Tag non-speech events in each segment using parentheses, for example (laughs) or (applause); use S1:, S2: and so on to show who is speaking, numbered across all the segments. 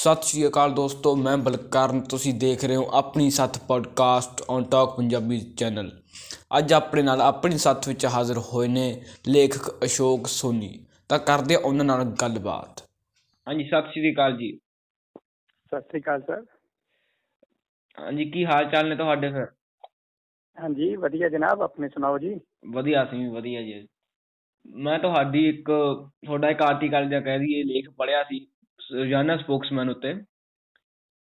S1: ਸਤਿ ਸ਼੍ਰੀ ਅਕਾਲ ਦੋਸਤੋ ਮੈਂ ਬਲਕਰਨ ਤੁਸੀਂ ਦੇਖ ਰਹੇ ਹੋ ਆਪਣੀ ਸੱਥ podcast on Talk Punjabi channel ਅੱਜ ਆਪਣੇ ਨਾਲ ਆਪਣੀ ਸੱਥ ਵਿੱਚ ਹਾਜ਼ਰ ਹੋਏ ਨੇ ਲੇਖਕ ਅਸ਼ੋਕ ਸੋਨੀ। ਤਾਂ ਕਰਦੇ ਹਾਂ ਉਹਨਾਂ ਨਾਲ ਗੱਲਬਾਤ। ਹਾਂਜੀ ਸਤਿ ਸ਼੍ਰੀ ਅਕਾਲ ਜੀ।
S2: ਸਤਿ ਸ੍ਰੀ ਅਕਾਲ ਸਰ।
S1: ਹਾਂਜੀ ਕੀ ਹਾਲ ਚਾਲ ਨੇ ਤੁਹਾਡੇ ਫਿਰ
S2: ਹਾਂਜੀ ਵਧੀਆ ਜਨਾਬ ਆਪਣੇ ਸੁਣਾਓ ਜੀ?
S1: ਵਧੀਆ ਵੀ ਵਧੀਆ ਜੀ। ਮੈਂ ਤੁਹਾਡੀ ਇੱਕ ਤੁਹਾਡਾ ਇੱਕ ਆਰਟੀਕਲ ਜਿਹਾ ਕਹਿ ਦਈਏ ਲੇਖ ਪੜਿਆ ਸੀ। ਰੋਜ਼ਾਨਾ ਸਪੋਕਸਮੈਨ ਉੱਤੇ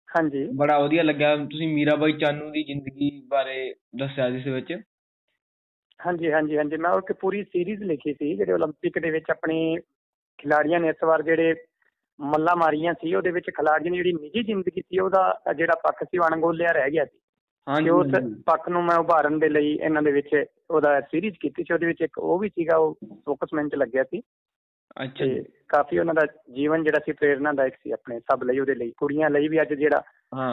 S2: ਹਾਂਜੀ
S1: ਬੜਾ ਵਧੀਆ ਲੱਗਿਆ ਤੁਸੀਂ ਮੀਰਾਬਾਈ ਚਾਨੂ ਦੀ ਜ਼ਿੰਦਗੀ ਬਾਰੇ ਦੱਸਿਆ ਜਿਸ ਵਿੱਚ
S2: ਹਾਂਜੀ ਹਾਂਜੀ ਹਾਂਜੀ ਮੈਂ ਉਹ ਇੱਕ ਪੂਰੀ ਸੀਰੀਜ਼ ਲਿਖੀ ਸੀ ਜਿਹੜੇ 올림픽 ਦੇ ਵਿੱਚ ਆਪਣੇ ਖਿਡਾਰੀਆਂ ਨੇ ਇਸ ਵਾਰ ਜਿਹੜੇ ਮੱਲਾ ਮਾਰੀਆਂ ਸੀ ਉਹਦੇ ਵਿੱਚ ਖਿਡਾਰੀਆਂ ਦੀ ਜਿਹੜੀ ਨਿੱਜੀ ਜ਼ਿੰਦਗੀ ਸੀ ਉਹਦਾ ਜਿਹੜਾ ਪੱਖ ਸੀ ਉਹ ਅਣਗੌਲਿਆ ਰਹਿ ਗਿਆ ਸੀ
S1: ਹਾਂਜੀ
S2: ਤੇ ਉਸ
S1: ਹਾਂਜੀ।
S2: ਪੱਖ ਨੂੰ ਮੈਂ ਉਭਾਰਨ ਦੇ ਲਈ ਇਹਨਾਂ ਦੇ ਵਿੱਚ ਉਹਦਾ ਸੀਰੀਜ਼ ਕੀਤੀ ਸੀ ਉਹਦੇ ਵਿੱਚ ਇੱਕ ਉਹ ਵੀ ਸੀਗਾ ਉਹ ਫੋਕਸਮੈਨ ਚ ਲੱਗਿਆ ਸੀ
S1: ਅੱਛਾ ਜੀ।
S2: ਕਾਫੀ ਉਹਨਾਂ ਦਾ ਜੀਵਨ ਜਿਹੜਾ ਸੀ ਪ੍ਰੇਰਨਾਦਾਇਕ ਸੀ ਆਪਣੇ ਸਭ ਲਈ ਉਹਦੇ ਲਈ। ਕੁੜੀਆਂ ਲਈ ਵੀ ਅੱਜ ਜਿਹੜਾ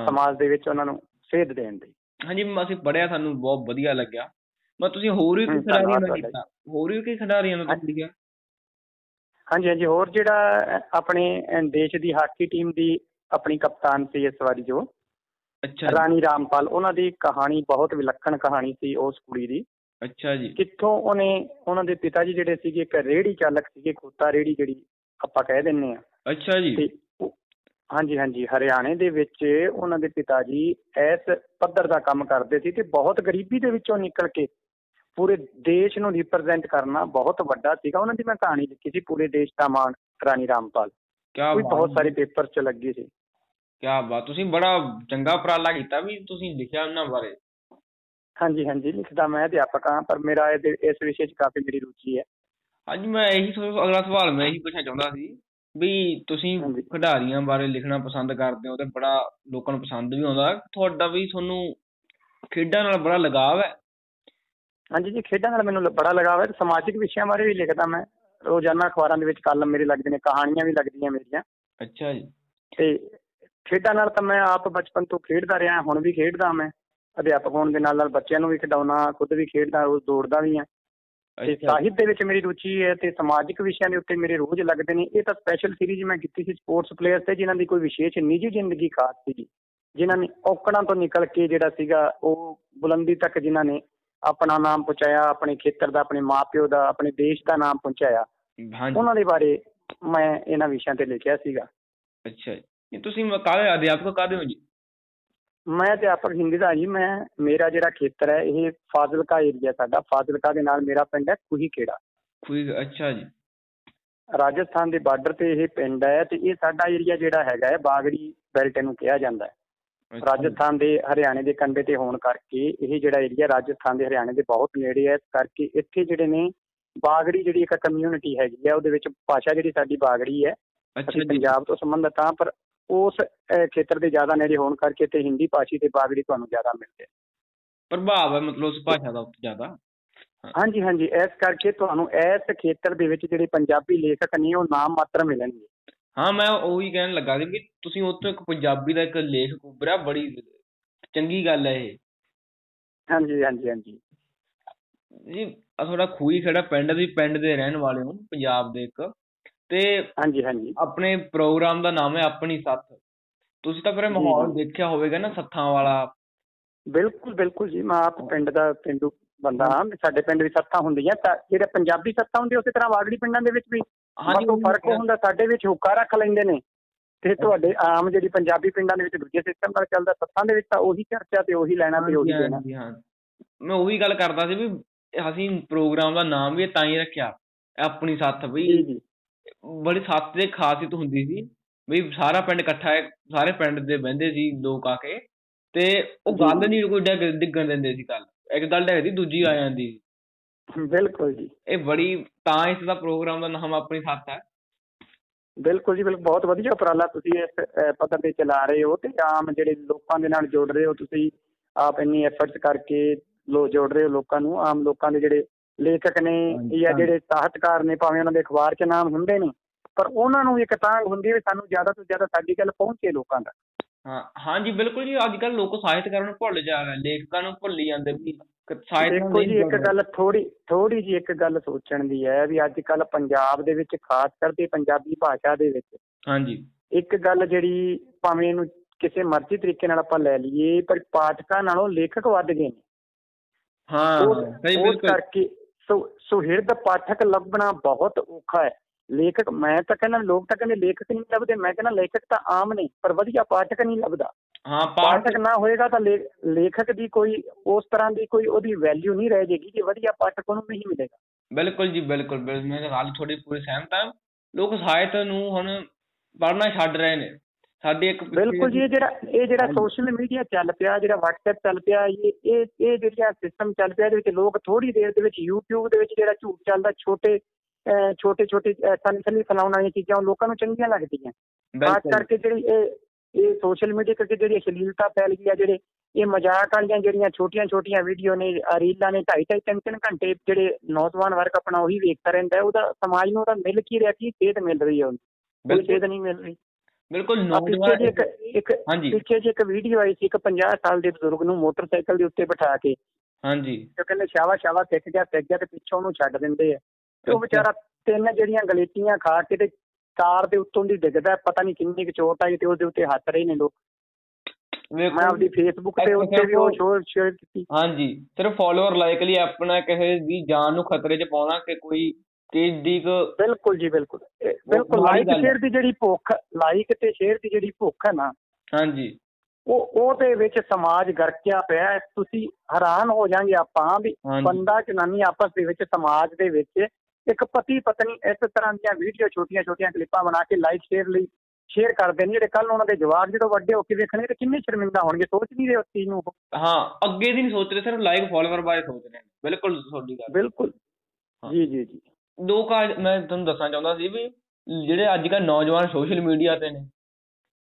S2: ਸਮਾਜ ਦੇ ਵਿੱਚ ਉਹਨਾਂ ਨੂੰ ਸੇਧ ਦੇਣ ਦੀ।
S1: ਹਾਂਜੀ ਅਸੀਂ ਪੜਿਆ ਸਾਨੂੰ ਬਹੁਤ ਵਧੀਆ ਲੱਗਿਆ। ਮੈਂ ਤੁਸੀਂ ਹੋਰ ਵੀ ਕੋਈ ਖਿਡਾਰੀਆਂ ਦਾ ਕੀਤਾ? ਹੋਰ ਵੀ ਕੋਈ ਖਿਡਾਰੀਆਂ ਦਾ ਤੁਸੀਂ ਲਿਖਿਆ
S2: ਹਾਂਜੀ ਹਾਂਜੀ ਹੋਰ ਜਿਹੜਾ ਆਪਣੇ ਦੇਸ਼ ਦੀ ਹਾਕੀ ਟੀਮ ਦੀ ਆਪਣੀ ਕਪਤਾਨ ਸੀ ਇਸ ਵਾਰੀ ਜੋ।
S1: ਅੱਛਾ
S2: ਰਾਣੀ ਰਾਮਪਾਲ ਉਹਨਾਂ ਦੀ ਕਹਾਣੀ ਬਹੁਤ ਵਿਲੱਖਣ ਕਹਾਣੀ ਸੀ ਉਸ ਕੁੜੀ ਦੀ।
S1: ਅੱਛਾ ਜੀ।
S2: ਕਿੱਥੋਂ ਉਹਨੇ ਉਹਨਾਂ ਦੇ ਪਿਤਾ ਜੀ ਜਿਹੜੇ ਸੀਗੇ ਇੱਕ ਰੇੜੀ ਚਾਲਕ ਸੀਗੇ ਖੋਤਾ ਰੇੜੀ ਜਿਹੜੀ ਆਪਾਂ ਕਹਿ ਦਿੰਨੇ ਆ
S1: ਅੱਛਾ ਜੀ।
S2: ਤੇ ਉਹ- ਹਾਂਜੀ ਹਾਂਜੀ ਹਰਿਆਣੇ ਦੇ ਵਿੱਚ ਉਹਨਾਂ ਦੇ ਪਿਤਾ ਜੀ ਇਸ ਪੱਧਰ ਦਾ ਕੰਮ ਕਰਦੇ ਸੀ ਤੇ ਬਹੁਤ ਗਰੀਬੀ ਦੇ ਵਿੱਚੋਂ ਨਿਕਲ ਕੇ ਪੂਰੇ ਦੇਸ਼ ਨੂੰ ਰਿਪਰੈਜ਼ੈਂਟ ਕਰਨਾ ਬਹੁਤ ਵੱਡਾ ਸੀਗਾ। ਉਹਨਾਂ ਦੀ ਮੈਂ ਕਹਾਣੀ ਲਿਖੀ ਸੀ ਪੂਰੇ ਦੇਸ਼ ਦਾ ਮਾਣ ਰਾਣੀ ਰਾਮਪਾਲ।
S1: ਕੀ
S2: ਉਹ ਵੀ
S1: ਬਾਤ
S2: ਬਹੁਤ ਸਾਰੇ ਪੇਪਰ 'ਚ ਲੱਗੀ ਸੀ।
S1: ਕੀ ਬਾਤ ਤੁਸੀਂ ਬੜਾ ਚੰਗਾ ਉਪਰਾਲਾ ਕੀਤਾ ਵੀ ਤੁਸੀਂ ਲਿਖਿਆ ਉਹਨਾਂ ਬਾਰੇ।
S2: ਹਾਂਜੀ ਹਾਂਜੀ ਲਿਖਦਾ ਮੈਂ ਅਧਿਆਪਕ ਹਾਂ ਪਰ ਮੇਰਾ ਇਹਦੇ ਇਸ ਵਿਸ਼ੇ 'ਚ ਕਾਫੀ ਮੇਰੀ ਰੁਚੀ ਹੈ।
S1: ਅੱਜ ਮੈਂ ਇਹੀ ਸੋ- ਅਗਲਾ ਸਵਾਲ ਮੈਂ ਇਹੀ ਪੁੱਛਣਾ ਚਾਹੁੰਦਾ ਸੀ ਵੀ ਤੁਸੀਂ
S2: ਹਾਂਜੀ।
S1: ਖਿਡਾਰੀਆਂ ਬਾਰੇ ਲਿਖਣਾ ਪਸੰਦ ਕਰਦੇ ਹੋ ਤੇ ਬੜਾ ਲੋਕਾਂ ਨੂੰ ਪਸੰਦ ਵੀ ਆਉਂਦਾ ਤੁਹਾਡਾ ਵੀ ਤੁਹਾਨੂੰ ਖੇਡਾਂ ਨਾਲ ਬੜਾ ਲਗਾਵ ਹੈ?
S2: ਹਾਂਜੀ ਜੀ ਖੇਡਾਂ ਨਾਲ ਮੈਨੂੰ ਲ- ਬੜਾ ਲਗਾਵ ਹੈ ਤੇ ਸਮਾਜਿਕ ਵਿਸ਼ਿਆਂ ਬਾਰੇ ਵੀ ਲਿਖਦਾ ਮੈਂ। ਰੋਜ਼ਾਨਾ ਅਖਬਾਰਾਂ ਦੇ ਵਿੱਚ ਕਾਲਮ ਮੇਰੇ ਲੱਗਦੇ ਨੇ ਕਹਾਣੀਆਂ ਵੀ ਲੱਗਦੀਆਂ ਮੇਰੀਆਂ।
S1: ਅੱਛਾ ਜੀ।
S2: ਤੇ ਖੇਡਾਂ ਨਾਲ ਤਾਂ ਮੈਂ ਆਪ ਬਚਪਨ ਤੋਂ ਖੇਡਦਾ ਰਿਹਾ ਹੁਣ ਵੀ ਖੇਡਦਾ ਮੈਂ। ਅਧਿਆਪਕ ਹੋਣ ਦੇ ਨਾਲ ਨਾਲ ਬੱਚਿਆਂ ਨੂੰ ਵੀ ਖਿਡਾਉਣਾ ਖੁਦ ਵੀ ਖੇਡਦਾ ਰੋਜ਼ ਦੌੜਦਾ ਵੀ ਹਾਂ। ਤੇ ਸਾਹਿਤ ਦੇ ਵਿੱਚ ਮੇਰੀ ਰੁਚੀ ਹੈ ਤੇ ਸਮਾਜਿਕ ਵਿਸ਼ਿਆਂ ਦੇ ਉੱਤੇ ਮੇਰੇ ਰੋਜ਼ ਲੱਗਦੇ ਨੇ। ਇਹ ਤਾਂ ਸਪੈਸ਼ਲ ਸੀਰੀਜ਼ ਮੈਂ ਕੀਤੀ ਸੀ ਸਪੋਰਟਸ ਪਲੇਅਰਸ ਤੇ ਜਿਨ੍ਹਾਂ ਦੀ ਕੋਈ ਵਿਸ਼ੇਸ਼ ਨਿੱਜੀ ਜ਼ਿੰਦਗੀ ਖਾਸ ਸੀਗੀ ਜਿਨ੍ਹਾਂ ਨੇ ਔਕੜਾਂ ਤੋਂ ਨਿਕਲ ਕੇ ਜਿਹੜਾ ਸੀਗਾ ਉਹ ਬੁਲੰਦੀ ਤੱਕ ਜਿਨ੍ਹਾਂ ਨੇ ਆਪਣਾ ਨਾਮ ਪਹੁੰਚਾਇਆ ਆਪਣੇ ਖੇਤਰ ਦਾ ਆਪਣੇ ਮਾਪਿਓ ਦਾ ਆਪਣੇ ਦੇਸ਼ ਦਾ ਨਾਮ ਪਹੁੰਚਾਇਆ। ਉਹਨਾਂ ਦੇ ਬਾਰੇ ਮੈਂ ਇਹਨਾਂ ਵਿਸ਼ਿਆਂ ਤੇ ਲਿਖਿਆ ਸੀਗਾ।
S1: ਅੱਛਾ ਜੀ। ਤੁਸੀਂ ਕਾਹਦੇ ਅਧਿਆਪਕ ਕਾਹਦੇ ਹੋ ਜੀ?
S2: ਮੈਂ ਅਧਿਆਪਕ ਹਿੰਦੀ ਦਾ ਜੀ ਮੈਂ ਮੇਰਾ ਜਿਹੜਾ ਖੇਤਰ ਹੈ ਇਹ ਫਾਜ਼ਿਲਕਾ ਏਰੀਆ ਸਾਡਾ। ਫਾਜ਼ਿਲਕਾ ਦੇ ਨਾਲ ਮੇਰਾ ਪਿੰਡ ਹੈ ਕੁਹੀ ਖੇੜਾ
S1: ਕੋਈ ਅੱਛਾ ਜੀ।
S2: ਰਾਜਸਥਾਨ ਦੇ ਬਾਰਡਰ ਤੇ ਇਹ ਪਿੰਡ ਹੈ ਤੇ ਇਹ ਸਾਡਾ ਏਰੀਆ ਜਿਹੜਾ ਹੈਗਾ ਹੈ ਬਾਗੜੀ ਬੈਲਟ ਨੂੰ ਕਿਹਾ ਜਾਂਦਾ ਹੈ। ਰਾਜਸਥਾਨ ਦੇ ਹਰਿਆਣੇ ਦੇ ਕੰਢੇ ਤੇ ਹੋਣ ਕਰਕੇ ਇਹ ਜਿਹੜਾ ਏਰੀਆ ਰਾਜਸਥਾਨ ਦੇ ਹਰਿਆਣੇ ਦੇ ਬਹੁਤ ਨੇੜੇ ਹੈ। ਇਸ ਕਰਕੇ ਇੱਥੇ ਜਿਹੜੇ ਨੇ ਬਾਗੜੀ ਜਿਹੜੀ ਇੱਕ ਕਮਿਊਨਿਟੀ ਹੈਗੀ ਹੈ ਉਹਦੇ ਵਿੱਚ ਭਾਸ਼ਾ ਜਿਹੜੀ ਸਾਡੀ ਬਾਗੜੀ ਹੈ
S1: ਅੱਛਾ
S2: ਪੰਜਾਬ ਤੋਂ ਸੰਬੰਧਿਤ ਹਾਂ ਪਰ ਉਸ ਖੇਤਰ ਦੇ ਜ਼ਿਆਦਾ ਨੇੜੇ ਹੋਣ ਕਰਕੇ ਤੇ ਹਿੰਦੀ ਭਾਸ਼ੀ ਤੇ ਬਾਗੜੀ ਤੁਹਾਨੂੰ ਜ਼ਿਆਦਾ ਮਿਲਦੇ
S1: ਪ੍ਰਭਾਵ ਹੈ ਮਤਲਬ ਉਸ ਭਾਸ਼ਾ ਦਾ ਉੱਤੇ ਜ਼ਿਆਦਾ?
S2: ਹਾਂਜੀ ਹਾਂਜੀ। ਇਸ ਕਰਕੇ ਤੁਹਾਨੂੰ ਇਸ ਖੇਤਰ ਦੇ ਵਿੱਚ ਜਿਹੜੇ ਪੰਜਾਬੀ ਲੇਖਕ ਨੇ ਉਹ ਨਾਮ ਮਾਤਰ ਮਿਲਣਗੇ।
S1: ਹਾਂ ਮੈਂ ਉਹੀ ਕਹਿਣ ਲੱਗਾ ਸੀ ਕਿ ਤੁਸੀਂ ਉੱਥੋਂ ਇੱਕ ਪੰਜਾਬੀ ਦਾ ਇੱਕ ਲੇਖ ਉਭਰਿਆ ਬੜੀ ਚੰਗੀ ਗੱਲ ਹੈ ਇਹ।
S2: ਹਾਂਜੀ ਹਾਂਜੀ ਹਾਂਜੀ।
S1: ਜੀ ਤੁਹਾਡਾ ਖੂਹੀ ਖੇੜਾ ਪਿੰਡ ਦੀ ਪਿੰਡ ਦੇ ਰਹਿਣ ਵਾਲੇ ਹੋ ਪੰਜਾਬ ਦੇ ਇੱਕ। ਤੇ
S2: ਹਾਂਜੀ ਹਾਂਜੀ।
S1: ਆਪਣੇ ਪ੍ਰੋਗਰਾਮ ਦਾ ਨਾਮ ਹੈ ਆਪਣੀ ਸੱਥ। ਤੁਸੀਂ ਤਾਂ ਫਿਰ ਮਾਹੌਲ। ਦੇਖਿਆ ਹੋਵੇਗਾ ਨਾ ਸੱਥਾਂ ਵਾਲਾ।
S2: ਬਿਲਕੁਲ ਬਿਲਕੁਲ ਜੀ। ਮੈਂ ਆਪ ਪਿੰਡ ਦਾ ਪਿੰਡੂ ਬੰਦਾ ਹਾਂ। ਸਾਡੇ ਪਿੰਡ ਵੀ ਸੱਤਾਂ ਹੁੰਦੀਆਂ ਤਾਂ ਜਿਹੜੇ ਪੰਜਾਬੀ ਸੱਤਾਂ ਹੁੰਦੀਆਂ ਉਸੇ ਤਰ੍ਹਾਂ ਵਾਗੜੀ ਪਿੰਡਾਂ ਦੇ ਵਿੱਚ ਵੀ
S1: ਹਾਂਜੀ
S2: ਉਹ ਫ਼ਰਕ ਹੁੰਦਾ ਸਾਡੇ ਵਿੱਚ ਹੁੱਕਾ ਰੱਖ ਲੈਂਦੇ ਨੇ। ਤੇ ਤੁਹਾਡੇ ਆਮ ਜਿਹੜੀ ਪੰਜਾਬੀ ਪਿੰਡਾਂ ਦੇ ਵਿੱਚ ਦੂਜੇ ਸਿਸਟਮ ਨਾਲ ਚੱਲਦਾ ਸੱਤਾਂ ਦੇ ਵਿੱਚ ਤਾਂ ਉਹੀ ਚਰਚਾ ਤੇ ਉਹੀ ਲੈਣਾ ਤੇ ਉਹੀ ਦੇਣਾ।
S1: ਹਾਂ। ਮੈਂ ਉਹੀ ਗੱਲ ਕਰਦਾ ਸੀ ਵੀ ਅਸੀਂ ਪ੍ਰੋਗਰਾਮ ਦਾ ਨਾਮ ਵੀ ਤਾਂ ਹੀ ਰੱਖਿਆ। ਆਪਣੀ ਸੱਥ ਵੀ। ਬੜੀ ਸੱਥ ਦੀ ਖਾਸੀਅਤ ਹੁੰਦੀ ਸੀ ਵੀ ਸਾਰਾ ਪਿੰਡ ਇਕੱਠਾ ਹੈ ਸਾਰੇ ਪਿੰਡ ਦੇ ਬਹਿੰਦੇ ਸੀ ਲੋਕ ਆ ਕੇ ਤੇ ਉਹ। ਗੱਲ ਨਹੀਂ ਕੋਈ ਡਿੱਗ- ਡਿੱਗਣ ਦਿੰਦੇ ਸੀ ਗੱਲ ਇੱਕ ਗੱਲ ਡਿੱਗਦੀ ਦੂਜੀ ਆ ਜਾਂਦੀ
S2: ਬਿਲਕੁਲ ਜੀ।
S1: ਇਹ ਬੜੀ ਤਾਂ ਇਸ ਦਾ ਪ੍ਰੋਗਰਾਮ ਦਾ ਨਾਮ ਆਪਣੀ ਸੱਥ ਹੈ।
S2: ਬਿਲਕੁਲ ਜੀ ਬਿਲਕੁਲ ਬਹੁਤ ਵਧੀਆ ਉਪਰਾਲਾ ਤੁਸੀਂ ਇਸ ਪੱਧਰ ਤੇ ਚਲਾ ਰਹੇ ਹੋ ਤੇ ਆਮ ਜਿਹੜੇ ਲੋਕਾਂ ਦੇ ਨਾਲ ਜੋੜ ਰਹੇ ਹੋ ਤੁਸੀਂ ਆਪ ਇੰਨੀ ਐਫਰਟਸ ਕਰਕੇ ਲੋ ਜੋੜ ਰਹੇ ਹੋ ਲੋਕਾਂ ਨੂੰ ਆਮ ਲੋਕਾਂ ਦੇ ਜਿਹੜੇ ਲੇਖਕ ਨੇ ਜਾਂ। ਜਿਹੜੇ ਸਾਹਿਤਕਾਰ ਨੇ ਭਾਵੇਂ ਉਹਨਾਂ ਦੇ ਅਖਬਾਰ 'ਚ ਨਾਮ ਹੁੰਦੇ ਨੇ ਪਰ ਉਹਨਾਂ ਨੂੰ ਵੀ ਇੱਕ ਤਾਂਘ ਹੁੰਦੀ ਹੈ ਵੀ ਸਾਨੂੰ ਜ਼ਿਆਦਾ ਤੋਂ ਜ਼ਿਆਦਾ ਸਾਡੀ ਗੱਲ ਪਹੁੰਚੇ ਲੋਕਾਂ ਤੱਕ।
S1: ਹਾਂ ਹਾਂਜੀ ਬਿਲਕੁਲ ਜੀ ਅੱਜ ਕੱਲ ਲੋਕ ਸਾਹਿਤਕਾਰਾਂ ਨੂੰ ਭੁੱਲ ਜਾ ਰਹੇ ਲੇਖਕਾਂ ਨੂੰ ਭੁੱਲੀ ਜਾਂਦੇ ਵੀ ਸਾਹਿਤ
S2: ਦੇਖੋ ਜੀ ਇੱਕ ਗੱਲ ਥੋੜੀ ਥੋੜੀ ਜੀ ਇੱਕ ਗੱਲ ਸੋਚਣ ਦੀ ਹੈ ਵੀ ਅੱਜ ਕੱਲ ਪੰਜਾਬ ਦੇ ਵਿੱਚ ਖਾਸ ਕਰਕੇ ਪੰਜਾਬੀ ਭਾਸ਼ਾ ਦੇ ਵਿੱਚ
S1: ਹਾਂਜੀ।
S2: ਇੱਕ ਗੱਲ ਜਿਹੜੀ ਭਾਵੇਂ ਇਹਨੂੰ ਕਿਸੇ ਮਰਜ਼ੀ ਤਰੀਕੇ ਨਾਲ ਆਪਾਂ ਲੈ ਲਈਏ ਪਰ ਪਾਠਕਾਂ ਨਾਲੋਂ ਲੇਖਕ ਵੱਧ ਗਏ ਨੇ।
S1: ਹਾਂ ਸਹੀ ਬਿਲਕੁਲ।
S2: ਕਰਕੇ ਸੋ ਸੁਹਿਰਦ ਪਾਠਕ ਲੱਭਣਾ ਬਹੁਤ ਔਖਾ ਹੈ। ਲੇਖਕ ਮੈਂ ਤਾਂ ਕਹਿੰਦਾ ਲੋਕ ਤਾਂ ਕਹਿੰਦੇ ਲੇਖਕ ਨਹੀਂ ਲੱਭਦੇ। ਮੈਂ ਕਹਿੰਦਾ ਲੇਖਕ ਤਾਂ ਆਮ ਨੇ ਪਰ ਵਧੀਆ ਪਾਠਕ ਨਹੀਂ ਲੱਭਦਾ।
S1: ਹਾਂ ਪਾਠ
S2: ਪਾਠਕ ਨਾ ਹੋਏਗਾ ਤਾਂ ਲੇਖਕ ਦੀ ਕੋਈ ਉਸ ਤਰ੍ਹਾਂ ਦੀ ਕੋਈ ਉਹਦੀ ਵੈਲਿਊ ਨਹੀਂ ਰਹਿ ਜਾਏਗੀ ਕਿ ਵਧੀਆ ਪਾਠਕ ਉਹਨੂੰ ਨਹੀਂ ਮਿਲੇਗਾ।
S1: ਬਿਲਕੁਲ ਜੀ ਬਿਲਕੁਲ। ਬਿਲ- ਮੈਂ ਗੱਲ ਤੁਹਾਡੀ ਪੂਰੀ ਸਹਿਮਤ ਹਾਂ। ਲੋਕ ਸਾਹਿਤ ਨੂੰ ਹੁਣ ਪੜ੍ਹਨਾ ਛੱਡ ਰਹੇ ਨੇ। ਸਾਡੀ ਇੱਕ
S2: ਬਿਲਕੁਲ ਜੀ ਇਹ ਜਿਹੜਾ ਇਹ ਜਿਹੜਾ। ਸੋਸ਼ਲ ਮੀਡੀਆ ਚੱਲ ਪਿਆ ਜਿਹੜਾ WhatsApp ਚੱਲ ਪਿਆ ਇਹ ਇਹ ਇਹ ਜਿਹੜਾ ਸਿਸਟਮ ਚੱਲ ਪਿਆ ਇਹਦੇ ਵਿੱਚ ਲੋਕ ਥੋੜੀ ਦੇਰ ਦੇ ਵਿੱਚ YouTube ਦੇ ਵਿੱਚ ਜਿਹੜਾ ਝੂਠ ਚੱਲਦਾ ਛੋਟੇ ਛੋਟੇ ਛੋਟੇ ਸੰਸਲੀ ਫੈਲਾਉਣ ਵਾਲੀਆਂ ਚੀਜ਼ਾਂ ਉਹ ਲੋਕਾਂ ਨੂੰ ਚੰਗੀਆਂ ਲੱਗਦੀਆਂ। ਖਾਸ ਕਰਕੇ ਜਿਹੜੀ ਇਹ ਇਹ ਸੋਸ਼ਲ ਮੀਡੀਆ ਕਰਕੇ ਜਿਹੜੀ ਅਸ਼ਲੀਲਤਾ ਫੈਲ ਗਈ ਆ ਜਿਹੜੇ ਇਹ ਮਜ਼ਾਕ ਵਾਲੀਆਂ ਜਿਹੜੀਆਂ ਛੋਟੀਆਂ ਛੋਟੀਆਂ ਵੀਡੀਓ ਨੇ ਰੀਲਾਂ ਨੇ ਢਾਈ ਢਾਈ ਤਿੰਨ ਤਿੰਨ ਘੰਟੇ ਜਿਹੜੇ ਨੌਜਵਾਨ ਵਰਗ ਆਪਣਾ ਉਹੀ ਵੇਖਦਾ ਰਹਿੰਦਾ ਉਹਦਾ ਸਮਾਜ ਨੂੰ ਉਹਦਾ ਮਿਲ ਕੀ ਰਿਹਾ ਕੀ ਸੇਧ ਮਿਲ ਰਹੀ ਹੈ ਉਹਨੂੰ। ਕੋਈ ਸੇਧ ਨਹੀਂ ਮਿਲ ਰਹੀ।
S1: ਬਿਲਕੁਲ ਨੌਜਵਾਨ
S2: ਇੱਕ ਇੱਕ
S1: ਹਾਂਜੀ।
S2: ਪਿੱਛੇ ਜੀ ਇੱਕ ਵੀਡੀਓ ਆਈ ਸੀ ਇੱਕ 50 ਸਾਲ ਦੇ ਬਜ਼ੁਰਗ ਨੂੰ ਮੋਟਰਸਾਈਕਲ ਦੇ ਉੱਤੇ ਬਿਠਾ ਕੇ।
S1: ਹਾਂਜੀ।
S2: ਤੇ ਕਹਿੰਦੇ ਸ਼ਾਵਾ ਸ਼ਾਵਾ ਸਿੱਖ ਗਿਆ ਸਿੱਖ ਗਿਆ ਤੇ ਪਿੱਛੋਂ ਉਹਨੂੰ ਛੱਡ ਦਿੰਦੇ ਆ। ਤੇ ਉਹ। ਵਿਚਾਰਾ ਤਿੰਨ ਜਿਹੜੀਆਂ ਗਲੇਟੀਆਂ ਖਾ ਕੇ ਤੇ ਕਾਰ ਦੇ ਉੱਤੋਂ ਦੀ ਡਿੱਗਦਾ ਪਤਾ ਨਹੀਂ ਕਿੰਨੀ ਕੁ ਚੋਟ ਆਈ ਤੇ ਉਹਦੇ ਉੱਤੇ ਹੱਸ ਰਹੇ ਨੇ ਲੋਕ। ਮੈਂ ਆਪਦੀ ਫੇਸਬੁੱਕ ਤੇ ਉੱਤੇ ਵੀ ਉਹ ਸ਼ੋਅ ਸ਼ੇਅਰ ਕੀਤੀ।
S1: ਹਾਂਜੀ ਸਿਰਫ ਫਾਲੋਅਰ ਲਾਈਕ ਲਈ ਆਪਣਾ ਕਿਸੇ ਦੀ ਜਾਨ ਨੂੰ ਖਤਰੇ 'ਚ ਪਾਉਣਾ ਕਿ ਕੋਈ ਕਿੱਡੀ ਕੁ
S2: ਬਿਲਕੁਲ ਜੀ ਬਿਲਕੁਲ। ਬਿਲਕੁਲ ਲਾਈਕ। ਸ਼ੇਅਰ ਦੀ ਜਿਹੜੀ ਭੁੱਖ ਲਾਈਕ ਤੇ ਸ਼ੇਅਰ ਦੀ ਜਿਹੜੀ ਭੁੱਖ ਹੈ ਨਾ
S1: ਹਾਂਜੀ।
S2: ਉਹ ਉਹਦੇ ਵਿੱਚ ਸਮਾਜ ਗਰਕਿਆ ਪਿਆ। ਤੁਸੀਂ ਹੈਰਾਨ ਹੋ ਜਾਾਂਗੇ ਆਪਾਂ ਵੀ ਬੰਦਾ ਜਨਾਨੀ ਆਪਸ ਦੇ ਵਿੱਚ ਸਮਾਜ ਦੇ ਵਿੱਚ ਇੱਕ ਪਤੀ ਪਤਨੀ ਇਸ ਤਰ੍ਹਾਂ ਦੀਆਂ ਵੀਡੀਓ ਛੋਟੀਆਂ ਛੋਟੀਆਂ ਕਲਿੱਪਾਂ ਬਣਾ ਕੇ ਲਾਈਕ ਸ਼ੇਅਰ ਲਈ ਸ਼ੇਅਰ ਕਰਦੇ ਨੇ ਜਿਹੜੇ ਕੱਲ ਉਹਨਾਂ ਦੇ ਜਵਾਕ ਜਦੋਂ ਵੱਡੇ ਹੋ ਕੇ ਵੇਖਣਗੇ ਤੇ ਕਿੰਨੇ ਸ਼ਰਮਿੰਦਾ ਹੋਣਗੇ। ਸੋਚ ਨਹੀਂ ਰਹੇ ਉਸ ਚੀਜ਼ ਨੂੰ।
S1: ਹਾਂ ਅੱਗੇ ਦੀ ਨਹੀਂ ਸੋਚ ਰਹੇ ਸਿਰਫ ਲਾਈਕ ਫਾਲੋਅਰ ਬਾਰੇ ਸੋਚ ਰਹੇ ਨੇ। ਬਿਲਕੁਲ ਤੁਹਾਡੀ ਗੱਲ।
S2: ਬਿਲਕੁਲ। ਜੀ ਜੀ ਜੀ।
S1: ਦੋ ਕਾਜ ਮੈਂ ਤੁਹਾਨੂੰ ਦੱਸਣਾ ਚਾਹੁੰਦਾ ਸੀ ਵੀ ਜਿਹੜੇ ਅੱਜ ਕੱਲ੍ਹ ਨੌਜਵਾਨ ਸੋਸ਼ਲ ਮੀਡੀਆ ਤੇ ਨੇ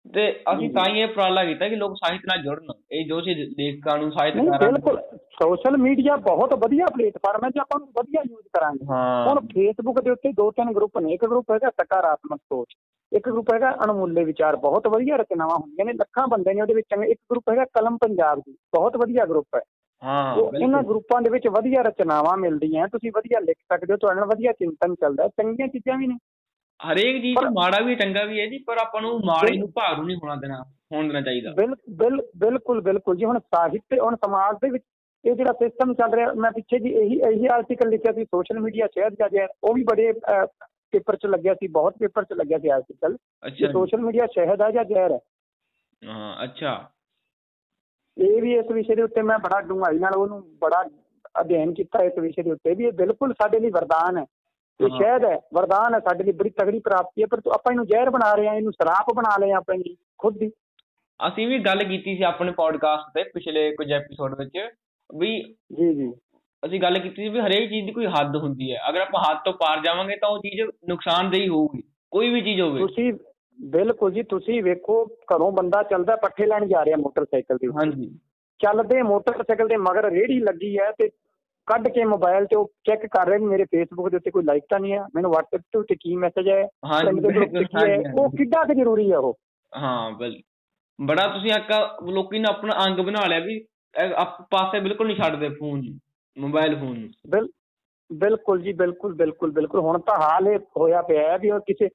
S1: ਤੇ ਅਸੀਂ। ਤਾਂ ਹੀ ਇਹ ਉਪਰਾਲਾ ਕੀਤਾ ਕਿ ਲੋਕ ਸਾਹਿਤ ਨਾਲ ਜੁੜਨ ਇਹ ਜੋ ਸੀ ਲੇਖਕਾਂ ਨੂੰ ਸਾਹਿਤਕਾਰਾਂ ਨੂੰ
S2: ਬਿਲਕੁਲ ਸੋਸ਼ਲ ਮੀਡੀਆ ਬਹੁਤ ਵਧੀਆ ਪਲੇਟਫਾਰਮ ਹੈ ਜੇ ਆਪਾਂ ਨੂੰ ਵਧੀਆ ਯੂਜ਼ ਕਰਾਂਗੇ। ਹੁਣ ਫੇਸਬੁੱਕ ਦੇ ਉੱਤੇ ਦੋ ਤਿੰਨ ਗਰੁੱਪ ਨੇ ਇੱਕ ਗਰੁੱਪ ਹੈਗਾ ਸਕਾਰਾਤਮਕ ਸੋਚ ਇੱਕ ਗਰੁੱਪ ਹੈਗਾ ਅਣਮੁੱਲੇ ਵਿਚਾਰ ਬਹੁਤ ਵਧੀਆ ਰਚਨਾਵਾਂ ਹੁੰਦੀਆਂ ਨੇ ਲੱਖਾਂ ਬੰਦੇ ਨੇ ਉਹਦੇ ਵਿੱਚ ਇੱਕ ਗਰੁੱਪ ਹੈਗਾ ਕਲਮ ਪੰਜਾਬ ਦੀ ਬਹੁਤ ਵਧੀਆ ਗਰੁੱਪ ਹੈ।
S1: ਹਾਂ
S2: ਉਹ ਇਹਨਾਂ
S1: ਬਿਲਕੁਲ।
S2: ਗਰੁੱਪਾਂ ਦੇ ਵਿੱਚ ਵਧੀਆ ਰਚਨਾਵਾਂ ਮਿਲਦੀਆਂ ਤੁਸੀਂ ਵਧੀਆ ਲਿਖ ਸਕਦੇ ਹੋ ਤੁਹਾਡੇ ਨਾਲ ਵਧੀਆ ਚਿੰਤਨ ਚੱਲਦਾ ਚੰਗੀਆਂ ਚੀਜ਼ਾਂ ਵੀ ਨੇ।
S1: ਹਰੇਕ ਚੀਜ਼ ਮਾੜਾ ਵੀ ਚੰਗਾ ਵੀ ਹੈ ਜੀ ਪਰ ਆਪਾਂ ਨੂੰ ਮਾੜੇ ਨੂੰ ਭਾਰੂ ਨਹੀਂ ਹੋਣਾ ਦੇਣਾ ਹੋਣ ਦੇਣਾ ਚਾਹੀਦਾ।
S2: ਬਿਲ ਬਿਲ ਬਿਲਕੁਲ ਬਿਲਕੁਲ ਜੀ ਹੁਣ ਸਾਹਿਤ ਹੁਣ ਸਮਾਜ ਦੇ ਵਿੱਚ ਇਹ ਜਿਹੜਾ ਸਿਸਟਮ ਚੱਲ ਰਿਹਾ ਮੈਂ ਪਿੱਛੇ ਜੀ ਇਹੀ ਇਹੀ ਆਰਟੀਕਲ ਲਿਖਿਆ ਸੀ ਸੋਸ਼ਲ ਮੀਡੀਆ ਸ਼ਹਿਰ ਦਾ ਜਿਹੜਾ ਉਹ ਵੀ ਬੜੇ ਪੇਪਰ 'ਚ ਲੱਗਿਆ ਸੀ ਬਹੁਤ ਪੇਪਰ 'ਚ ਲੱਗਿਆ ਸੀ ਆਰਟੀਕਲ
S1: ਅੱਛਾ।
S2: ਸੋਸ਼ਲ ਮੀਡੀਆ ਸ਼ਹਿਦ ਹੈ ਜਾਂ ਜ਼ਹਿਰ ਹੈ
S1: ਹਾਂ ਅੱਛਾ।
S2: ਇਹ ਵੀ ਇਸ ਵਿਸ਼ੇ ਦੇ ਉੱਤੇ ਮੈਂ ਬੜਾ ਡੂੰਘਾਈ ਨਾਲ ਉਹਨੂੰ ਬੜਾ ਅਧਿਐਨ ਕੀਤਾ ਇਸ ਵਿਸ਼ੇ ਦੇ ਉੱਤੇ ਵੀ ਇਹ ਬਿਲਕੁਲ ਸਾਡੇ ਲਈ ਵਰਦਾਨ ਹੈ। ਇਹ
S1: ਹਾਂ।
S2: ਸ਼ਹਿਦ ਹੈ ਵਰਦਾਨ ਹੈ ਸਾਡੇ ਲਈ ਬੜੀ ਤਗੜੀ ਪ੍ਰਾਪਤੀ ਹੈ ਪਰ ਤੂੰ- ਆਪਾਂ ਇਹਨੂੰ ਜ਼ਹਿਰ ਬਣਾ ਰਹੇ ਹਾਂ ਇਹਨੂੰ ਸ਼ਰਾਪ ਬਣਾ ਲਏ ਹਾਂ ਆਪਣੇ ਲਈ ਖੁਦ ਦੀ।
S1: ਅਸੀਂ ਵੀ ਗੱਲ ਕੀਤੀ ਸੀ ਆਪਣੇ ਪੋਡਕਾਸਟ ਤੇ ਪਿਛਲੇ ਕੁਝ ਐਪੀਸੋਡ ਵਿੱਚ ਵੀ
S2: ਜੀ ਜੀ।
S1: ਅਸੀਂ ਗੱਲ ਕੀਤੀ ਸੀ ਵੀ ਹਰੇਕ ਚੀਜ਼ ਦੀ ਕੋਈ ਹੱਦ ਹੁੰਦੀ ਹੈ। ਅਗਰ ਆਪਾਂ ਹੱਦ ਤੋਂ ਪਾਰ ਜਾਵਾਂਗੇ ਤਾਂ ਉਹ ਚੀਜ਼ ਨੁਕਸਾਨਦੇਹੀ ਹੋਊਗੀ ਕੋਈ ਵੀ ਚੀਜ਼ ਹੋਵੇ।
S2: ਤੁਸੀਂ ਬਿਲਕੁਲ ਜੀ ਤੁਸੀਂ ਵੇਖੋ ਘਰੋਂ ਬੰਦਾ ਚੱਲਦਾ ਪੱਠੇ ਲੈਣ ਜਾ ਰਿਹਾ ਮੋਟਰਸਾਈਕਲ ਤੇ।
S1: ਹਾਂਜੀ।
S2: ਚੱਲਦੇ ਮੋਟਰਸਾਈਕਲ ਦੇ ਮਗਰ ਰੇੜੀ ਲੱਗੀ ਹੈ ਤੇ ਕੱਢ ਕੇ ਮੋਬਾਈਲ ਤੇ ਉਹ ਚੈੱਕ ਕਰ ਰਹੇ ਮੇਰੇ ਫੇਸਬੁੱਕ ਦੇ ਉੱਤੇ ਕੋਈ ਲਾਈਕ ਤਾਂ ਨਹੀਂ ਆ ਮੈਨੂੰ WhatsApp ਤੇ ਉੱਤੇ ਕੀ ਮੈਸੇਜ ਹੈ ਉਹ ਕਿੱਡਾ ਕਿ ਜ਼ਰੂਰੀ ਹੈ ਉਹ।
S1: ਹਾਂ ਬਿਲ ਬੜਾ ਤੁਸੀਂ ਅੱਕਾ ਲੋਕੀ ਨੇ ਆਪਣਾ ਅੰਗ ਬਣਾ ਲਿਆ ਵੀ ਪਾਸੇ ਬਿਲਕੁਲ ਨਹੀਂ ਛੱਡਦੇ ਫੋਨ ਜੀ ਮੋਬਾਈਲ ਫੋਨ। ਨੂੰ
S2: ਬਿਲ ਬਿਲਕੁਲ ਜੀ ਬਿਲਕੁਲ ਬਿਲਕੁਲ ਬਿਲਕੁਲ। ਹੁਣ ਤਾਂ ਹਾਲ ਇਹ ਹੋਇਆ ਪਿਆ ਹੈ ਵੀ ਉਹ ਕਿਸੇ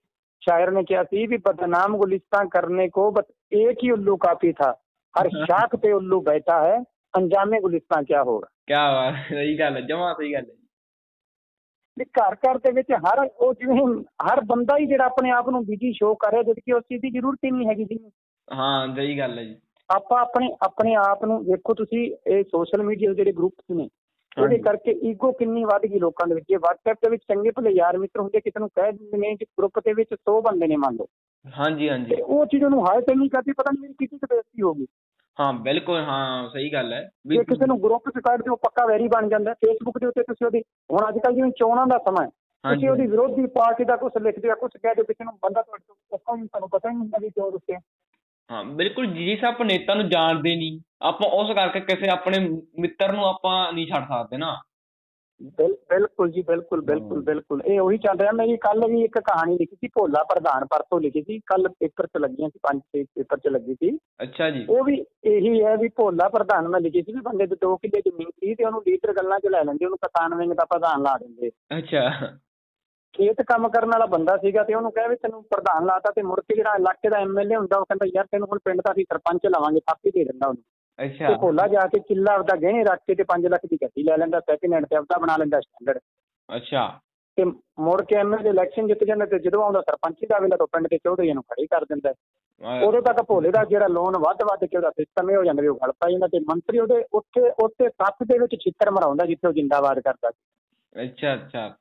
S2: शायर ने क्या थी भी बदनाम गुलिस्तां करने को बस एक ही उल्लू काफी था। हर शाख पे उल्लू बैठा है। ਅੰਜਾਮੇ ਗੁਲਿਸਤਾਨ ਕਿਆ ਹੋਗਾ
S1: ਕਿਆ ਵਾ ਸਹੀ ਗੱਲ ਜਮਾ ਸਹੀ ਗੱਲ ਹੈ
S2: ਘਰ ਘਰ ਦੇ ਵਿੱਚ ਹਰ ਉਹ ਜਿਵੇਂ ਹਰ ਬੰਦਾ ਹੀ ਜਿਹੜਾ ਆਪਣੇ ਆਪ ਨੂੰ ਬਿਜ਼ੀ ਸ਼ੋ ਕਰ ਰਿਹਾ ਜਦ ਕਿ ਉਸ ਚੀਜ਼ ਦੀ ਜ਼ਰੂਰਤ ਹੀ ਨਹੀਂ ਹੈਗੀ ਜੀ
S1: ਹਾਂ ਸਹੀ ਗੱਲ ਹੈ ਜੀ
S2: ਆਪਾਂ ਆਪਣੇ ਆਪਣੇ ਆਪ ਨੂੰ ਵੇਖੋ ਤੁਸੀਂ ਇਹ ਸੋਸ਼ਲ ਮੀਡੀਆ ਦੇ ਜਿਹੜੇ ਗਰੁੱਪਸ ਨੇ ਉਹਦੇ। ਕਰਕੇ ਈਗੋ ਕਿੰਨੀ ਵੱਧ ਗਈ ਲੋਕਾਂ ਦੇ ਵਿੱਚ। ਜੇ WhatsApp ਦੇ ਵਿੱਚ ਚੰਗੇ ਭਲੇ ਯਾਰ ਮਿੱਤਰ ਹੁੰਦੇ ਕਿਸੇ ਨੂੰ ਕਹਿ ਦਿੰਦੇ ਨੇ ਕਿ ਗਰੁੱਪ ਦੇ ਵਿੱਚ 100 ਬੰਦੇ ਨੇ ਮੰਨ ਲਓ।
S1: ਹਾਂਜੀ ਹਾਂਜੀ।
S2: ਤੇ ਉਹ ਚੀਜ਼ ਉਹਨੂੰ ਹਾਇ ਤੇ ਨਹੀਂ ਕਰਦੀ ਪਤਾ ਨਹੀਂ ਮੇਰੀ ਕਿੰਨੀ ਕੁ ਬੇਇੱਜ਼ਤੀ ਹੋਗੀ
S1: ਹਾਂ ਬਿਲਕੁਲ ਹਾਂ ਸਹੀ ਗੱਲ ਹੈ।
S2: ਜੇ ਕਿਸੇ ਨੂੰ ਗਰੁੱਪ 'ਚ ਕੱਢ ਦਿਓ ਪੱਕਾ ਵੈਰੀ ਬਣ ਜਾਂਦਾ। ਫੇਸਬੁੱਕ ਦੇ ਉੱਤੇ ਤੁਸੀਂ ਉਹਦੀ ਹੁਣ ਅੱਜ ਕੱਲ੍ਹ ਜਿਵੇਂ ਚੋਣਾਂ ਦਾ ਸਮਾਂ ਹੈ ਤੁਸੀਂ ਉਹਦੀ ਵਿਰੋਧੀ ਪਾਰਟੀ ਦਾ ਕੁਝ ਲਿਖਦੇ ਆ ਕੁਝ ਕਹਿ ਦਿਓ ਕਿਸੇ ਨੂੰ ਬੰਦਾ ਤੁਹਾਡੇ ਤੋਂ ਪੱਕਾ ਨਹੀਂ ਤੁਹਾਨੂੰ ਪਤਾ ਹੀ ਨਹੀਂ ਹੁੰਦਾ ਵੀ ਕਿਉਂ ਰੁੱਸਿਆ
S1: ਹਾਂ ਬਿਲਕੁਲ ਜਿਸ ਆਪਾਂ ਨੇਤਾ ਨੂੰ ਜਾਣਦੇ ਨਹੀਂ ਆਪਾਂ ਉਸ ਕਰਕੇ ਕਿਸੇ ਆਪਣੇ ਮਿੱਤਰ ਨੂੰ ਆਪਾਂ ਨਹੀਂ ਛੱਡ ਸਕਦੇ ਨਾ।
S2: ਬਿਲ ਬਿਲਕੁਲ ਜੀ ਬਿਲਕੁਲ ਬਿਲਕੁਲ। ਬਿਲਕੁਲ। ਇਹ ਉਹੀ ਚੱਲ ਰਿਹਾ ਮੇਰੀ ਕੱਲ ਵੀ ਇੱਕ ਕਹਾਣੀ ਲਿਖੀ ਸੀ ਭੋਲਾ ਪ੍ਰਧਾਨ ਪਰਸੋਂ ਲਿਖੀ ਸੀ ਕੱਲ ਪੇਪਰ 'ਚ ਲੱਗੀਆਂ ਸੀ ਪੰਜ ਛੇ ਪੇਪਰ 'ਚ ਲੱਗੀ ਸੀ।
S1: ਅੱਛਾ ਜੀ।
S2: ਉਹ ਵੀ ਇਹੀ ਹੈ ਵੀ ਭੋਲਾ ਪ੍ਰਧਾਨ ਮੈਂ ਲਿਖੀ ਸੀ ਵੀ ਬੰਦੇ ਦੇ 2 ਕਿੱਲੇ ਜ਼ਮੀਨ ਸੀ ਤੇ ਉਹਨੂੰ ਲੀਡਰ ਗੱਲਾਂ 'ਚ ਲੈ ਲੈਂਦੇ ਉਹਨੂੰ ਕਿਸਾਨ ਵਿੰਗ ਦਾ ਪ੍ਰਧਾਨ ਲਾ ਦਿੰਦੇ।
S1: ਅੱਛਾ।
S2: ਖੇਤ ਕੰਮ ਕਰਨ ਵਾਲਾ ਬੰਦਾ ਸੀਗਾ ਤੇ ਉਹਨੂੰ ਕਹੇ ਵੀ ਤੈਨੂੰ ਪ੍ਰਧਾਨ ਲਾਤਾ ਤੇ ਮੁੜ ਕੇ ਜਿਹੜਾ ਇਲਾਕੇ ਦਾ ਐਮਐਲਏ ਹੁੰਦਾ ਉਹ ਕਹਿੰਦਾ ਯਾਰ ਤੈਨੂੰ ਹੁਣ ਪਿੰਡ ਦਾ ਅਸੀਂ ਸਰਪੰਚ ਲਾਵਾਂਗੇ ਥਾਪੀ ਦੇ ਦਿੰਦਾ ਉਹਨੂੰ।
S3: ਅੱਛਾ।
S2: ਤੇ ਭੋਲਾ ਜਾ ਕੇ ਕਿੱਲਾ ਆਪਦਾ ਗਹਿਣੇ ਰੱਖ ਕੇ ਤੇ 5 ਲੱਖ ਦੀ ਗੱਡੀ ਲੈ ਲੈਂਦਾ ਸੈਕਿੰਡ ਹੈਂਡ ਤੇ ਆਪਦਾ ਬਣਾ ਲੈਂਦਾ ਸਟੈਂਡਰਡ
S3: ਅੱਛਾ।
S2: ਤੇ ਮੁੜ ਕੇ ਐਮਐਲਏ ਇਲੈਕਸ਼ਨ ਜਿੱਤ ਜਾਂਦਾ ਤੇ ਜਦੋਂ ਆਉਂਦਾ ਸਰਪੰਚੀ ਦਾ ਵੇਲਾ ਤਾਂ ਪਿੰਡ ਦੇ ਚੌਧਰੀਆਂ ਨੂੰ ਖੜੀ ਕਰ ਦਿੰਦਾ। ਉਦੋਂ ਤੱਕ ਭੋਲੇ ਦਾ ਜਿਹੜਾ ਲੋਨ ਵੱਧ ਵੱਧ ਕੇ ਉਹਦਾ ਸਿਸਟਮ ਇਹ ਹੋ ਜਾਂਦਾ ਵੀ ਉਹ ਗਲ ਪੈ ਜਾਂਦਾ ਤੇ ਮੰਤਰੀ ਉਹਦੇ ਉੱਥੇ ਉੱਥੇ ਸੱਥ ਦੇ ਵਿੱਚ ਛਿੱਤਰ ਮਰਾਉਂਦਾ ਜਿੱਥੇ ਉਹ ਜਿੰਦਾਬਾਦ ਕਰਦਾ
S3: ਅੱਛਾ ਅੱਛਾ।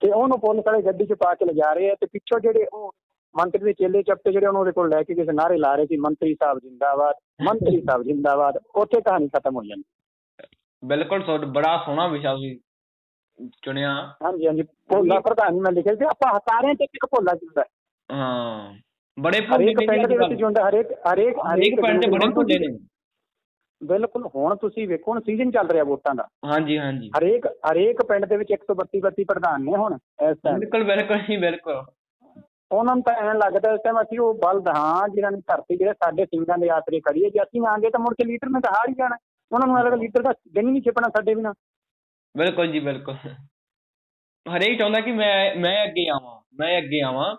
S2: ਤੇ ਉਹਨੂੰ ਪੁਲਿਸ ਵਾਲੇ ਗੱਡੀ 'ਚ ਪਾ ਕੇ ਲਿਜਾ ਰਹੇ ਆ ਤੇ ਪਿੱਛੋਂ ਜਿਹੜੇ ਉਹ ਮੰਤਰੀ ਦੇ ਚੇਲੇ ਚੱਪੇ ਜਿਹੜੇ ਉਹਨੂੰ ਉਹਦੇ ਕੋਲ ਲੈ ਕੇ ਕਿਸੇ ਨਾਰੇ ਲਾ ਰਹੇ ਸੀ ਮੰਤਰੀ ਸਾਹਿਬ ਜਿੰਦਾਬਾਦ ਮੰਤਰੀ ਸਾਹਿਬ ਜਿੰਦਾਬਾਦ ਉੱਥੇ ਕਹਾਣੀ ਖਤਮ ਹੋ ਜਾਂਦੀ।
S3: ਬਿਲਕੁਲ ਤੁਹਾਡਾ ਬੜਾ ਸੋਹਣਾ ਵਿਸ਼ਾ ਤੁਸੀਂ ਚੁਣਿਆ।
S2: ਹਾਂਜੀ ਹਾਂਜੀ ਭੋਲਾ ਪ੍ਰਧਾਨ ਮੈਂ ਲਿਖਿਆ ਸੀ ਆਪਾਂ ਸਾਰਿਆਂ 'ਚ ਇੱਕ ਭੋਲਾ ਜਿੰਦਾ
S3: ਹਾਂ। ਬੜੇ ਭੁੱਲੇ
S2: ਹਰੇਕ
S3: ਨੇ
S2: ਪਿੰਡ ਦੇ ਵਿੱਚ। ਜਿਉਂਦਾ ਹਰੇਕ ਹਰੇਕ
S3: ਹਰੇਕ ਪਿੰਡ ਦੇ ਬੜੇ ਭੁੱਲੇ ਨੇ।
S2: ਬਿਲਕੁਲ ਹੁਣ ਤੁਸੀਂ ਵੇਖੋ ਹੁਣ ਸੀਜ਼ਨ ਚੱਲ ਰਿਹਾ ਵੋਟਾਂ ਦਾ।
S3: ਹਾਂਜੀ ਹਾਂਜੀ।
S2: ਹਰੇਕ ਹਰੇਕ ਪਿੰਡ ਦੇ ਵਿੱਚ 132 32 ਪ੍ਰਧਾਨ ਨੇ ਹੁਣ ਇਸ ਟਾਈਮ
S3: ਬਿਲਕੁਲ ਬਿਲਕੁਲ ਜੀ ਬਿਲਕੁਲ।
S2: ਉਹਨਾਂ ਨੂੰ ਤਾਂ ਐਂ ਲੱਗਦਾ ਇਸ ਟਾਈਮ ਅਸੀਂ ਉਹ ਬਲਦ ਹਾਂ ਜਿਨ੍ਹਾਂ ਨੇ ਧਰਤੀ ਜਿਹੜੇ ਸਾਡੇ ਸਿੰਘਾਂ ਦੇ ਆਸਰੇ ਖੜੀ ਹੈ ਜੇ ਅਸੀਂ ਆਂਗੇ ਤਾਂ ਮੁੜ ਕੇ ਲੀਡਰ ਨੇ ਤਾਂ ਹਾਰ ਹੀ ਜਾਣਾ। ਉਹਨਾਂ ਨੂੰ ਲੱਗਦਾ ਲੀਡਰ ਦਾ ਦਿਨ ਨਹੀਂ ਛਿਪਣਾ ਸਾਡੇ ਬਿਨਾਂ।
S3: ਬਿਲਕੁਲ ਜੀ ਬਿਲਕੁਲ। ਹਰੇਕ ਚਾਹੁੰਦਾ ਕਿ ਮੈਂ ਮੈਂ ਅੱਗੇ ਆਵਾਂ ਮੈਂ ਅੱਗੇ ਆਵਾਂ।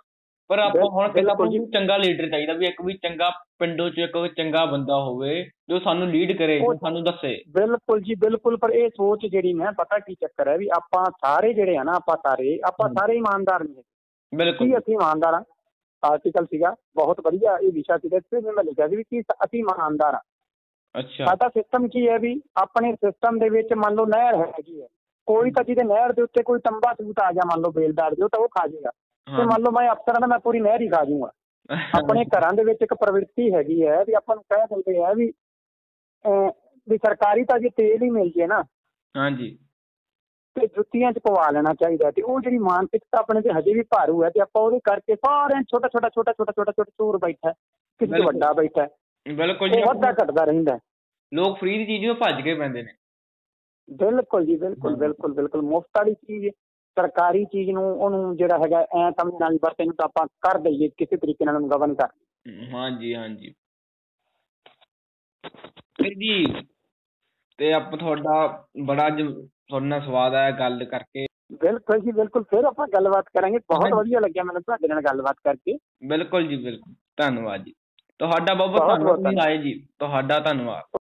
S3: ਪਰ ਆਪਾਂ ਹੁਣ ਪਹਿਲਾਂ ਆਪਾਂ ਨੂੰ ਚੰਗਾ ਲੀਡਰ ਚਾਹੀਦਾ ਵੀ ਇੱਕ ਵੀ ਚੰਗਾ ਪਿੰਡੋਂ ਚ ਇੱਕ ਚੰਗਾ ਬੰਦਾ ਹੋਵੇ ਜੋ ਸਾਨੂੰ ਲੀਡ ਕਰੇ ਜੋ ਸਾਨੂੰ ਦੱਸੇ।
S2: ਬਿਲਕੁਲ ਜੀ ਬਿਲਕੁਲ ਪਰ ਇਹ ਸੋਚ ਜਿਹੜੀ ਨਾ ਪਤਾ ਕੀ ਚੱਕਰ ਹੈ ਵੀ ਆਪਾਂ ਸਾਰੇ ਜਿਹੜੇ ਆ ਨਾ ਆਪਾਂ ਸਾਰੇ ਆਪਾਂ। ਸਾਰੇ ਇਮਾਨਦਾਰ ਨਹੀਂ।
S3: ਬਿਲਕੁਲ।
S2: ਕੀ ਅਸੀਂ ਇਮਾਨਦਾਰ ਹਾਂ? ਆਰਟੀਕਲ ਸੀਗਾ ਬਹੁਤ ਵਧੀਆ ਇਹ ਵਿਸ਼ਾ ਸੀਗਾ ਇਸ ਤੇ ਮੈਂ ਲਿਖਿਆ ਸੀ ਵੀ ਕੀ ਅਸੀਂ ਇਮਾਨਦਾਰ ਹਾਂ।
S3: ਅੱਛਾ।
S2: ਸਾਡਾ ਸਿਸਟਮ ਕੀ ਹੈ ਵੀ ਆਪਣੇ ਸਿਸਟਮ ਦੇ ਵਿੱਚ ਮੰਨ ਲਓ ਨਹਿਰ ਹੈਗੀ ਹੈ। ਕੋਈ ਤਾਂ ਜਿਹਦੇ ਨਹਿਰ ਦੇ ਉੱਤੇ ਕੋਈ ਤੰਬਾ ਸੂਤ ਆ ਗਿਆ ਮੰਨ ਲਓ ਬੇਲਦਾਰ ਉਹ ਤਾਂ ਉਹ ਖਾ ਜਾਏਗਾ ਤੇ ਮੰਨ ਲਓ ਮੈਂ ਅਫਸਰਾਂ ਦਾ ਮੈਂ ਪੂਰੀ ਨਹਿਰ ਹੀ ਖਾ ਜਾਊਂਗਾ। (laughs) ਆਪਣੇ ਘਰਾਂ ਦੇ ਵਿੱਚ ਇੱਕ ਪ੍ਰਵਿਰਤੀ ਹੈਗੀ ਹੈ ਵੀ ਆਪਾਂ ਨੂੰ ਕਹਿ ਦਿੰਦੇ ਆ ਵੀ ਵੀ ਸਰਕਾਰੀ ਤਾਂ ਜੇ ਤੇਲ ਹੀ ਮਿਲ ਜੇ ਨਾ
S3: ਹਾਂਜੀ।
S2: ਤੇ ਜੁੱਤੀਆਂ 'ਚ ਪਵਾ ਲੈਣਾ ਚਾਹੀਦਾ ਤੇ ਉਹ ਜਿਹੜੀ ਮਾਨਸਿਕਤਾ ਆਪਣੇ ਤੇ ਹਜੇ ਵੀ ਭਾਰੂ ਹੈ ਤੇ ਆਪਾਂ ਉਹਦੇ ਕਰਕੇ ਸਾਰਿਆਂ ਛੋਟਾ ਛੋਟਾ ਛੋਟਾ ਛੋਟਾ ਛੋਟਾ ਛੋਟਾ ਚੋਰ ਬੈਠਾ ਕਿਸੇ। ਵੱਡਾ ਬੈਠਾ
S3: ਬਿਲਕੁਲ ਜੀ।
S2: ਵੱਧਦਾ ਘਟਦਾ ਰਹਿੰਦਾ।
S3: ਲੋਕ ਫ੍ਰੀ ਦੀ ਚੀਜ਼ ਨੂੰ ਭੱਜ ਕੇ ਪੈਂਦੇ ਨੇ।
S2: ਬਿਲਕੁਲ ਜੀ ਬਿਲਕੁਲ। ਬਿਲਕੁਲ ਬਿਲਕੁਲ। ਮੁਫਤ ਵਾਲੀ ਚੀਜ਼ ਸਰਕਾਰੀ ਚੀਜ਼ ਨੂੰ ਉਹਨੂੰ ਜਿਹੜਾ ਹੈਗਾ ਐ ਸਮਝਣਾ ਵੀ ਬਸ ਇਹਨੂੰ ਤਾਂ ਆਪਾਂ ਕਰ ਦਈਏ ਕਿਸੇ ਤਰੀਕੇ ਨਾਲ ਉਹਨੂੰ ਗਵਰਨ ਕਰ
S3: ਹਾਂਜੀ ਹਾਂਜੀ। ਫਿਰ ਜੀ ਤੇ ਆਪ ਤੁਹਾਡਾ ਬੜਾ ਅੱਜ ਤੁਹਾਡੇ ਨਾਲ ਸਵਾਦ ਆਇਆ ਗੱਲ ਕਰਕੇ।
S2: ਬਿਲਕੁਲ ਜੀ ਬਿਲਕੁਲ। ਫਿਰ ਆਪਾਂ ਗੱਲਬਾਤ ਕਰਾਂਗੇ। ਬਹੁਤ। ਵਧੀਆ ਲੱਗਿਆ ਮੈਨੂੰ ਤੁਹਾਡੇ ਨਾਲ ਗੱਲਬਾਤ ਕਰਕੇ।
S3: ਬਿਲਕੁਲ ਜੀ ਬਿਲਕੁਲ। ਧੰਨਵਾਦ ਜੀ। ਤੁਹਾਡਾ ਬਹੁਤ ਬਹੁਤ ਧੰਨਵਾਦ। ਜੀ। ਤੁਹਾਡਾ ਧੰਨਵਾਦ।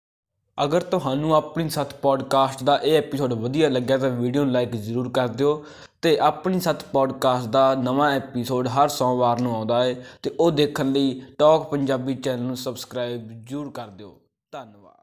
S1: ਅਗਰ ਤੁਹਾਨੂੰ ਆਪਣੀ ਸੱਤ ਪੋਡਕਾਸਟ ਦਾ ਇਹ ਐਪੀਸੋਡ ਵਧੀਆ ਲੱਗਿਆ ਤਾਂ ਵੀਡੀਓ ਨੂੰ ਲਾਈਕ ਜ਼ਰੂਰ ਕਰ ਦਿਓ ਤੇ ਆਪਣੀ ਸੱਤ ਪੋਡਕਾਸਟ ਦਾ ਨਵਾਂ ਐਪੀਸੋਡ ਹਰ ਸੋਮਵਾਰ ਨੂੰ ਆਉਂਦਾ ਹੈ ਤੇ ਉਹ ਦੇਖਣ ਲਈ ਟਾਕ ਪੰਜਾਬੀ ਚੈਨਲ ਨੂੰ ਸਬਸਕ੍ਰਾਈਬ ਜ਼ਰੂਰ ਕਰ ਦਿਓ। ਧੰਨਵਾਦ।